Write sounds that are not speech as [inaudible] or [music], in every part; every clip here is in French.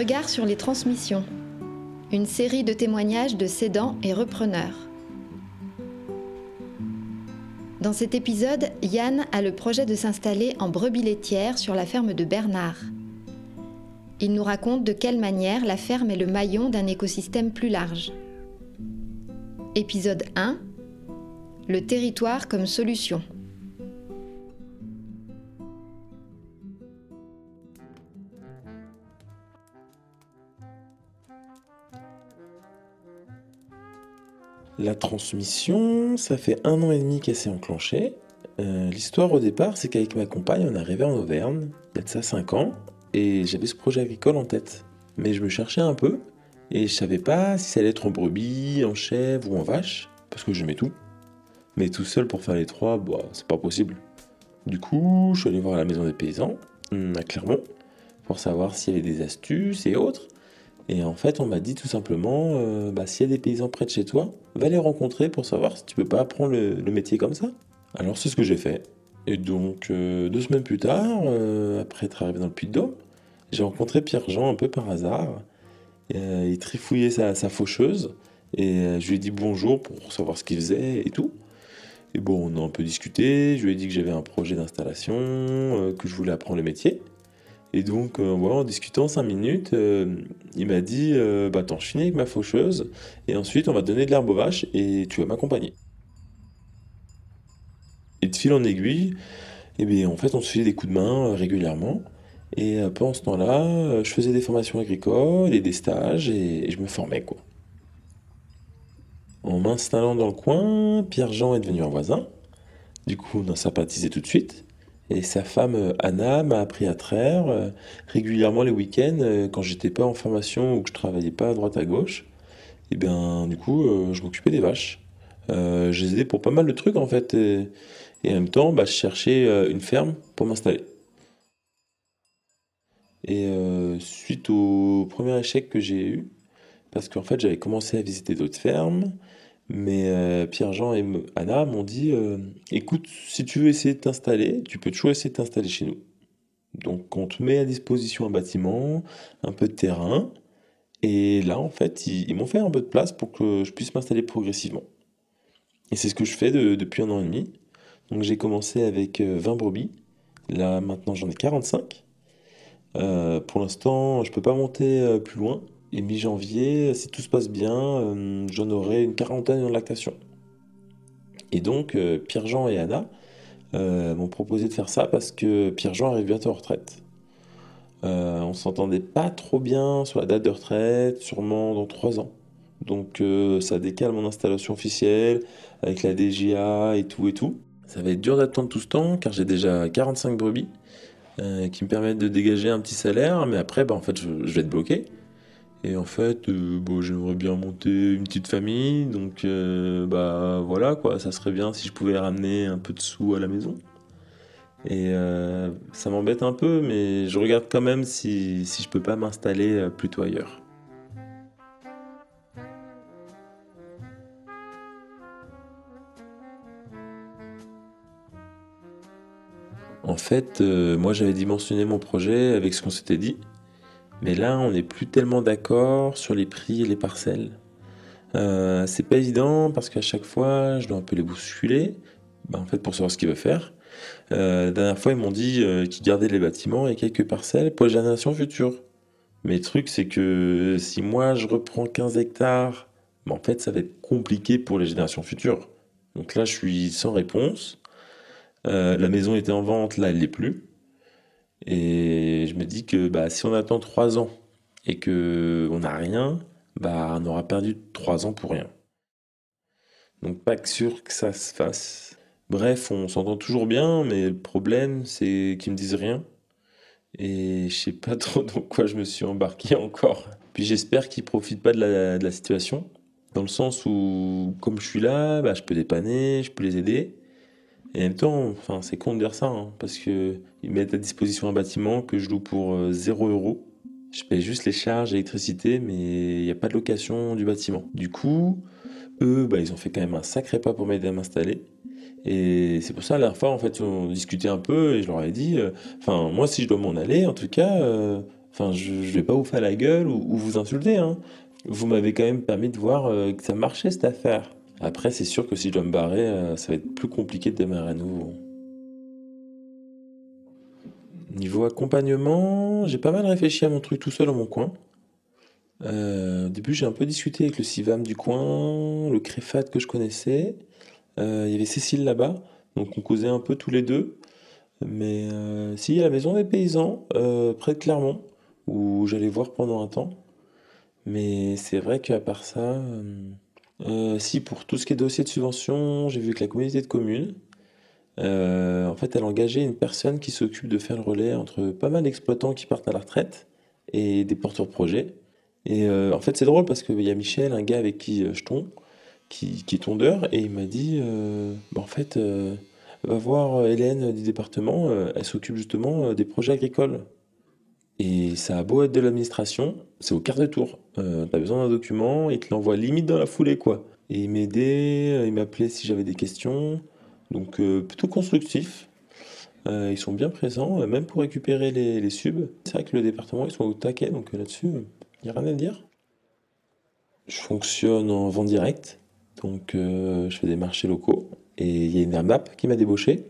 Regard sur les transmissions. Une série de témoignages de cédants et repreneurs. Dans cet épisode, Yann a le projet de s'installer en brebis laitière sur la ferme de Bernard. Il nous raconte de quelle manière la ferme est le maillon d'un écosystème plus large. Épisode 1 Le territoire comme solution. La transmission, ça fait un an et demi qu'elle s'est enclenchée. Euh, l'histoire au départ, c'est qu'avec ma compagne, on est arrivé en Auvergne, il y a de ça 5 ans, et j'avais ce projet agricole en tête. Mais je me cherchais un peu, et je savais pas si ça allait être en brebis, en chèvre ou en vache, parce que j'aimais tout. Mais tout seul pour faire les trois, bah, c'est pas possible. Du coup, je suis allé voir la maison des paysans, à Clermont, pour savoir s'il y avait des astuces et autres. Et en fait, on m'a dit tout simplement, euh, bah, s'il y a des paysans près de chez toi, va les rencontrer pour savoir si tu peux pas apprendre le, métier comme ça. Alors c'est ce que j'ai fait. Et donc, euh, deux semaines plus tard, euh, après être arrivé dans le Puy-de-Dôme, j'ai rencontré Pierre-Jean un peu par hasard. il trifouillait sa, faucheuse et je lui ai dit bonjour pour savoir ce qu'il faisait et tout. Et bon, on a un peu discuté, je lui ai dit que j'avais un projet d'installation, que je voulais apprendre le métier. Et donc, euh, en discutant 5 minutes, euh, il m'a dit euh, Bah, attends, je finis avec ma faucheuse, et ensuite on va donner de l'herbe aux vaches, et tu vas m'accompagner. Et de fil en aiguille, et eh bien, en fait, on se faisait des coups de main régulièrement. Et pendant ce temps-là, je faisais des formations agricoles et des stages, et, et je me formais, quoi. En m'installant dans le coin, Pierre-Jean est devenu un voisin. Du coup, on a sympathisé tout de suite. Et sa femme euh, Anna m'a appris à traire euh, régulièrement les week-ends euh, quand j'étais pas en formation ou que je travaillais pas à droite à gauche. Et bien du coup, je m'occupais des vaches. je les aidais pour pas mal de trucs en fait. Et, en même temps, bah, je cherchais une ferme pour m'installer. Et suite au premier échec que j'ai eu, parce qu'en fait j'avais commencé à visiter d'autres fermes, mais euh, Pierre-Jean et Anna m'ont dit euh, écoute, si tu veux essayer de t'installer, tu peux toujours essayer de t'installer chez nous. Donc on te met à disposition un bâtiment, un peu de terrain. Et là, en fait, ils, m'ont fait un peu de place pour que je puisse m'installer progressivement. Et c'est ce que je fais depuis un an et demi. Donc j'ai commencé avec 20 euh, brebis. Là, maintenant, j'en ai 45. pour l'instant, je ne peux pas monter plus loin. Et mi-janvier, si tout se passe bien, euh, j'en aurai une quarantaine en lactation. Et donc, euh, Pierre-Jean et Anna euh, m'ont proposé de faire ça parce que Pierre-Jean arrive bientôt en retraite. on s'entendait pas trop bien sur la date de retraite, sûrement dans trois ans. Donc ça décale mon installation officielle avec la DGA et tout et tout. Ça va être dur d'attendre tout ce temps car j'ai déjà 45 brebis qui me permettent de dégager un petit salaire, mais après, bah, en fait, je vais être bloqué. Et en fait, euh, bon, j'aimerais bien monter une petite famille, donc euh, bah voilà quoi, ça serait bien si je pouvais ramener un peu de sous à la maison. Et euh, ça m'embête un peu, mais je regarde quand même si, si je peux pas m'installer plutôt ailleurs. En fait, moi j'avais dimensionné mon projet avec ce qu'on s'était dit. Mais là, on n'est plus tellement d'accord sur les prix et les parcelles. Euh, c'est pas évident parce qu'à chaque fois, je dois un peu les bousculer, bah, en fait, pour savoir ce qu'ils veulent faire. Euh, la dernière fois, ils m'ont dit euh, qu'ils gardaient les bâtiments et quelques parcelles pour les générations futures. Mais le truc, c'est que si moi je reprends 15 hectares, bah, en fait, ça va être compliqué pour les générations futures. Donc là, je suis sans réponse. la maison était en vente, là, elle l'est plus. Et je me dis que bah, si on attend trois ans et qu'on n'a rien, bah, on aura perdu trois ans pour rien. Donc pas que sûr que ça se fasse. Bref, on s'entend toujours bien, mais le problème, c'est qu'ils me disent rien. Et je sais pas [laughs] trop dans quoi je me suis embarqué encore. Puis j'espère qu'ils profitent pas de la, de la, situation, dans le sens où, comme je suis là, bah, je peux dépanner, je peux les aider. Et en même temps, enfin, c'est con de dire ça, hein, parce qu'ils mettent à disposition un bâtiment que je loue pour 0 euh, euros. Je paye juste les charges d'électricité, mais il n'y a pas de location du bâtiment. Du coup, eux, bah, ils ont fait quand même un sacré pas pour m'aider à m'installer. Et c'est pour ça, la dernière fois, en fait, on discutait un peu et je leur ai dit, euh, enfin, moi, si je dois m'en aller, en tout cas, euh, Enfin, je, ne vais pas vous faire la gueule ou, vous insulter. Hein. Vous m'avez quand même permis de voir que ça marchait cette affaire. Après, c'est sûr que si je dois me barrer, euh, ça va être plus compliqué de démarrer à nouveau. Niveau accompagnement, j'ai pas mal réfléchi à mon truc tout seul dans mon coin. Euh, au début, j'ai un peu discuté avec le CIVAM du coin, le CREFAT que je connaissais. Euh, il y avait Cécile là-bas, donc on causait un peu tous les deux. Mais si, a la maison des paysans, près de Clermont, où j'allais voir pendant un temps. Mais c'est vrai qu'à part ça, si pour tout ce qui est dossier de subvention, j'ai vu que la communauté de communes, en fait, elle a engagé une personne qui s'occupe de faire le relais entre pas mal d'exploitants qui partent à la retraite et des porteurs de projets. Et euh, en fait, c'est drôle parce qu'il y a Michel, un gars avec qui euh, je tombe, qui, est tondeur, et il m'a dit euh, bah, en fait, va voir Hélène du département, elle s'occupe justement des projets agricoles. Et ça a beau être de l'administration, c'est au quart de tour. T'as besoin d'un document, il te l'envoie limite dans la foulée, quoi. Et il m'aidait, il m'appelait si j'avais des questions. Donc plutôt constructif. ils sont bien présents, même pour récupérer les, les subs. C'est vrai que le département, ils sont au taquet, donc là-dessus, il n'y a rien à dire. Je fonctionne en vente directe, donc euh, je fais des marchés locaux. Et il y a une map qui m'a débauché.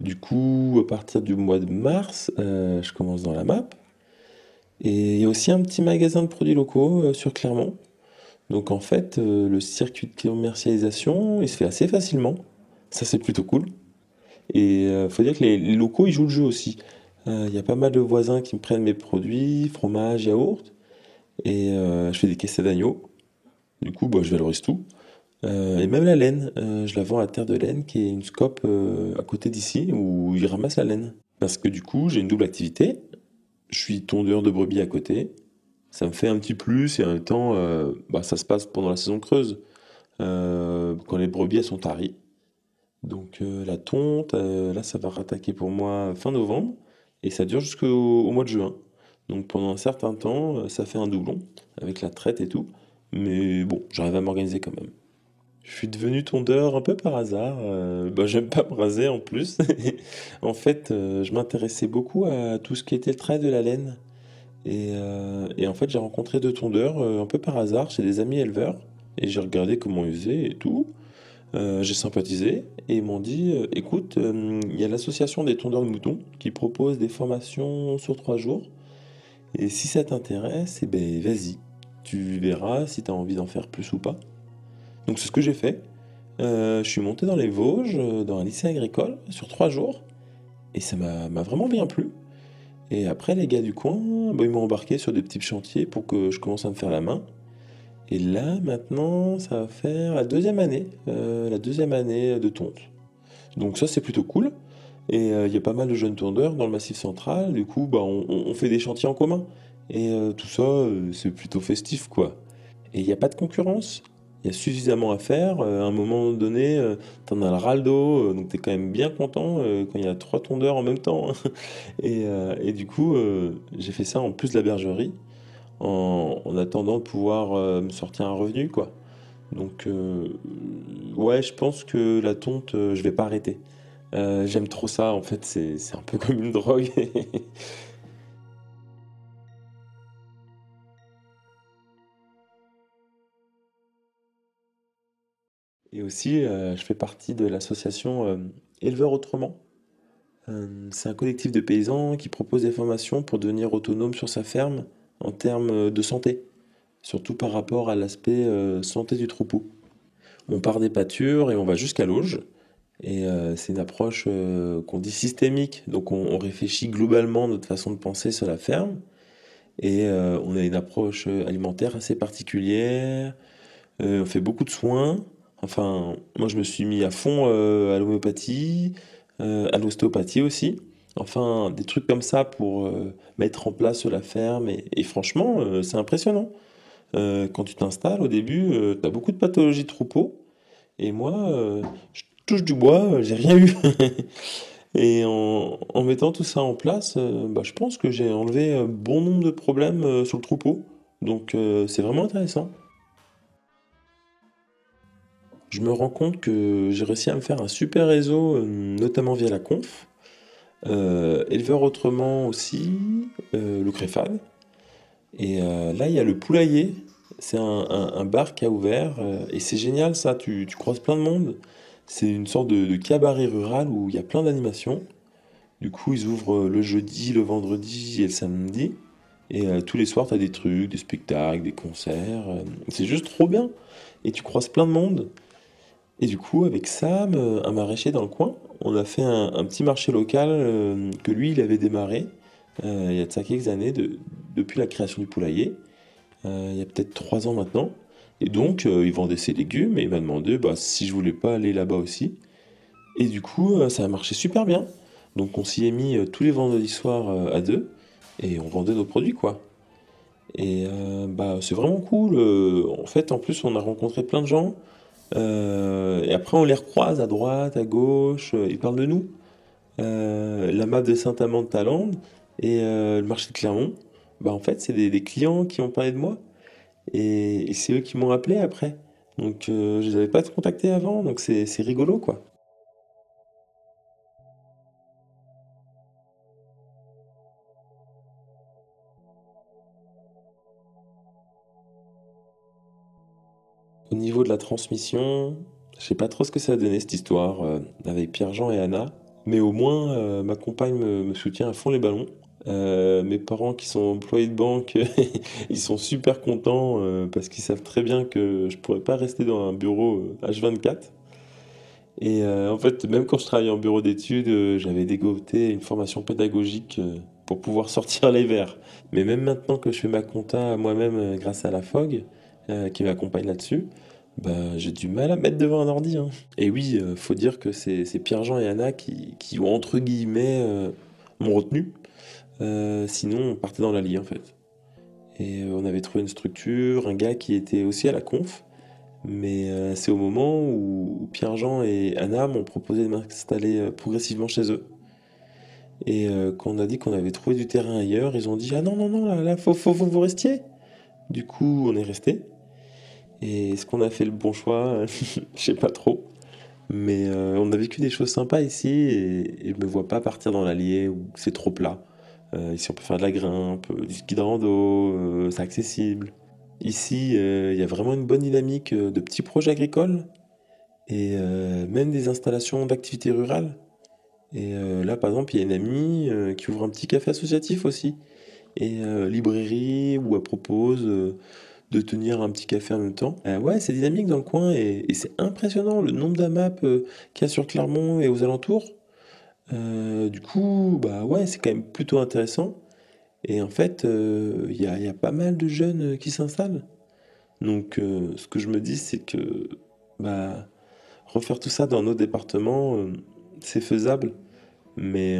Du coup, à partir du mois de mars, euh, je commence dans la map. Et il y a aussi un petit magasin de produits locaux euh, sur Clermont. Donc en fait, le circuit de commercialisation, il se fait assez facilement. Ça, c'est plutôt cool. Et il faut dire que les, locaux, ils jouent le jeu aussi. Il y a pas mal de voisins qui me prennent mes produits, fromage, yaourt. Et euh, je fais des caisses d'agneau. Du coup, bah, je valorise tout. Euh, et même la laine, euh, je la vends à Terre de Laine, qui est une scope à côté d'ici, où ils ramassent la laine. Parce que du coup, j'ai une double activité. Je suis tondeur de brebis à côté. Ça me fait un petit plus, et en même temps, bah, ça se passe pendant la saison creuse, quand les brebis elles sont taries. Donc la tonte, là, ça va rattaquer pour moi fin novembre, et ça dure jusqu'au mois de juin. Donc pendant un certain temps, euh, ça fait un doublon avec la traite et tout. Mais bon, j'arrive à m'organiser quand même. Je suis devenu tondeur un peu par hasard. Euh, bah, j'aime pas me raser en plus. [laughs] en fait, euh, je m'intéressais beaucoup à tout ce qui était le trait de la laine. Et, et en fait, j'ai rencontré deux tondeurs un peu par hasard chez des amis éleveurs. Et j'ai regardé comment ils faisaient et tout. j'ai sympathisé et ils m'ont dit écoute, il y a l'association des tondeurs de moutons qui propose des formations sur trois jours et si ça t'intéresse, eh ben vas-y. Tu verras si tu as envie d'en faire plus ou pas. Donc c'est ce que j'ai fait. Euh, je suis monté dans les Vosges, euh, dans un lycée agricole, sur trois jours. Et ça m'a vraiment bien plu. Et après, les gars du coin, bah, ils m'ont embarqué sur des petits chantiers pour que je commence à me faire la main. Et là, maintenant, ça va faire la deuxième année, euh, la deuxième année de tonte. Donc ça, c'est plutôt cool. Et il y a pas mal de jeunes tondeurs dans le Massif central. Du coup, bah, on, fait des chantiers en commun. Et tout ça, c'est plutôt festif, quoi. Et il n'y a pas de concurrence. Suffisamment à faire. à un moment donné, tu en as le ras dos, donc tu quand même bien content quand il y a trois tondeurs en même temps. [laughs] et, du coup, j'ai fait ça en plus de la bergerie, en, en attendant de pouvoir me sortir un revenu, quoi. Donc, ouais, je pense que la tonte, je vais pas arrêter. Euh, j'aime trop ça, en fait, c'est un peu [laughs] comme une drogue. Et aussi, euh, je fais partie de l'association euh, Éleveurs Autrement. c'est un collectif de paysans qui propose des formations pour devenir autonome sur sa ferme en termes de santé, surtout par rapport à l'aspect santé du troupeau. On part des pâtures et on va jusqu'à l'auge. Et euh, c'est une approche euh, qu'on dit systémique. Donc on, réfléchit globalement notre façon de penser sur la ferme. Et euh, on a une approche alimentaire assez particulière. on fait beaucoup de soins. Enfin, moi je me suis mis à fond à l'homéopathie, à l'ostéopathie aussi. Enfin, des trucs comme ça pour mettre en place la ferme. Et, franchement, c'est impressionnant. quand tu t'installes, au début, tu as beaucoup de pathologies de troupeau. Et moi, je touche du bois, j'ai rien eu. [laughs] Et en, mettant tout ça en place, euh, bah, je pense que j'ai enlevé bon nombre de problèmes euh, sur le troupeau. Donc euh, c'est vraiment intéressant. Je me rends compte que j'ai réussi à me faire un super réseau, notamment via la conf. éleveur autrement aussi, le Créfad. Et là, il y a le poulailler. C'est un, bar qui a ouvert. et c'est génial ça, tu, croises plein de monde. C'est une sorte de, cabaret rural où il y a plein d'animations. Du coup, ils ouvrent le jeudi, le vendredi et le samedi. Et euh, tous les soirs, tu as des trucs, des spectacles, des concerts. Euh, c'est juste trop bien. Et tu croises plein de monde. Et du coup, avec Sam, euh, un maraîcher dans le coin, on a fait un, petit marché local que lui, il avait démarré il y a de ça quelques années, depuis la création du poulailler. il y a peut-être trois ans maintenant. Et donc, il vendait ses légumes et il m'a demandé bah, si je voulais pas aller là-bas aussi. Et du coup, ça a marché super bien. Donc, on s'y est mis tous les vendredis soirs à deux et on vendait nos produits quoi. Et euh, bah, c'est vraiment cool. Euh, en fait, en plus, on a rencontré plein de gens. Euh, et après, on les recroise à droite, à gauche. ils parlent de nous. la map de Saint-Amand de Talende et le marché de Clermont. Bah, en fait, c'est des, clients qui ont parlé de moi. Et, et c'est eux qui m'ont appelé après. Donc, je les avais pas contactés avant. Donc, c'est rigolo, quoi. De la transmission, je sais pas trop ce que ça a donné cette histoire euh, avec Pierre-Jean et Anna, mais au moins euh, ma compagne me, soutient à fond les ballons. Euh, mes parents qui sont employés de banque, [laughs] ils sont super contents parce qu'ils savent très bien que je pourrais pas rester dans un bureau H24. Et en fait, même quand je travaillais en bureau d'études, j'avais dégoté une formation pédagogique pour pouvoir [laughs] sortir les verres. Mais même maintenant que je fais ma compta moi-même grâce à la FOG, qui m'accompagne là-dessus, bah, j'ai du mal à mettre devant un ordi. Hein. Et oui, euh, faut dire que c'est Pierre-Jean et Anna qui, qui, ont entre guillemets euh, m'ont retenu. sinon, on partait dans la lie en fait. Et on avait trouvé une structure, un gars qui était aussi à la conf. Mais c'est au moment où Pierre-Jean et Anna m'ont proposé de m'installer progressivement chez eux. Et quand on a dit qu'on avait trouvé du terrain ailleurs, ils ont dit Ah non, non, non, là, là faut, faut, faut que vous restiez. Du coup, on est resté. Et est-ce qu'on a fait le bon choix? [laughs] Je sais pas trop. Mais euh, on a vécu des choses sympas ici et, je me vois pas partir dans l'Allier où c'est trop plat. Euh, ici, on peut faire de la grimpe, du ski de rando, euh, c'est accessible. Ici, il y a vraiment une bonne dynamique de petits projets agricoles et même des installations d'activités rurales. Et là, par exemple, il y a une amie qui ouvre un petit café associatif aussi. Et librairie où elle propose de tenir un petit café en même temps. Euh, ouais, c'est dynamique dans le coin et, c'est impressionnant le nombre d'AMAP euh, qu'il y a sur Clermont et aux alentours. Euh, du coup, bah ouais, c'est quand même plutôt intéressant. Et en fait, il y a, pas mal de jeunes qui s'installent. Donc, ce que je me dis, c'est que bah, refaire tout ça dans nos départements, c'est faisable. Mais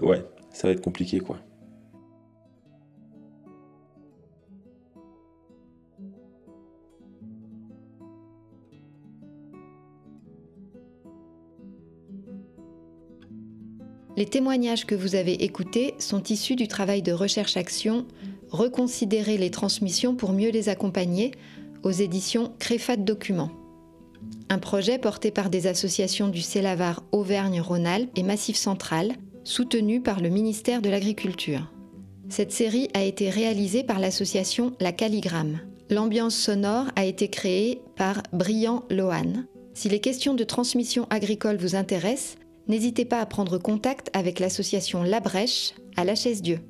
ouais, ça va être compliqué, quoi. Les témoignages que vous avez écoutés sont issus du travail de recherche-action Reconsidérer les transmissions pour mieux les accompagner aux éditions Créfat Documents. Un projet porté par des associations du Célavar Auvergne-Rhône-Alpes et Massif Central, soutenu par le ministère de l'Agriculture. Cette série a été réalisée par l'association La Calligramme. L'ambiance sonore a été créée par Brian Lohan. Si les questions de transmission agricole vous intéressent, n'hésitez pas à prendre contact avec l'association La Brèche à La Chaise-Dieu.